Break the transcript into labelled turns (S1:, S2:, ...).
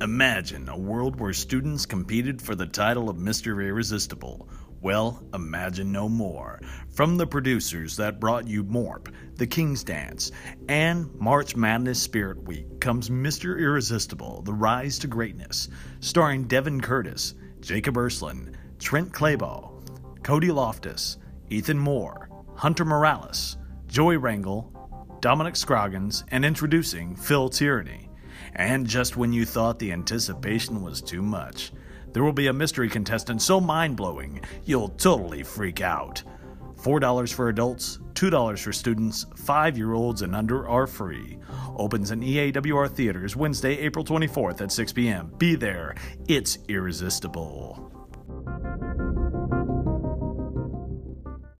S1: Imagine a world where students competed for the title of Mr. Irresistible. Well, imagine no more. From the producers that brought you Morp, The King's Dance, and March Madness Spirit Week comes Mr. Irresistible, The Rise to Greatness, starring Devin Curtis, Jacob Ursland, Trent Claybaugh, Cody Loftus, Ethan Moore, Hunter Morales, Joy Rangel, Dominic Scroggins, and introducing Phil Tyranny. And just when you thought the anticipation was too much, there will be a mystery contestant so mind blowing you'll totally freak out. $4 for adults, $2 for students, 5 year olds and under are free. Opens in EAWR Theaters Wednesday, April 24th at 6 p.m. Be there. It's irresistible.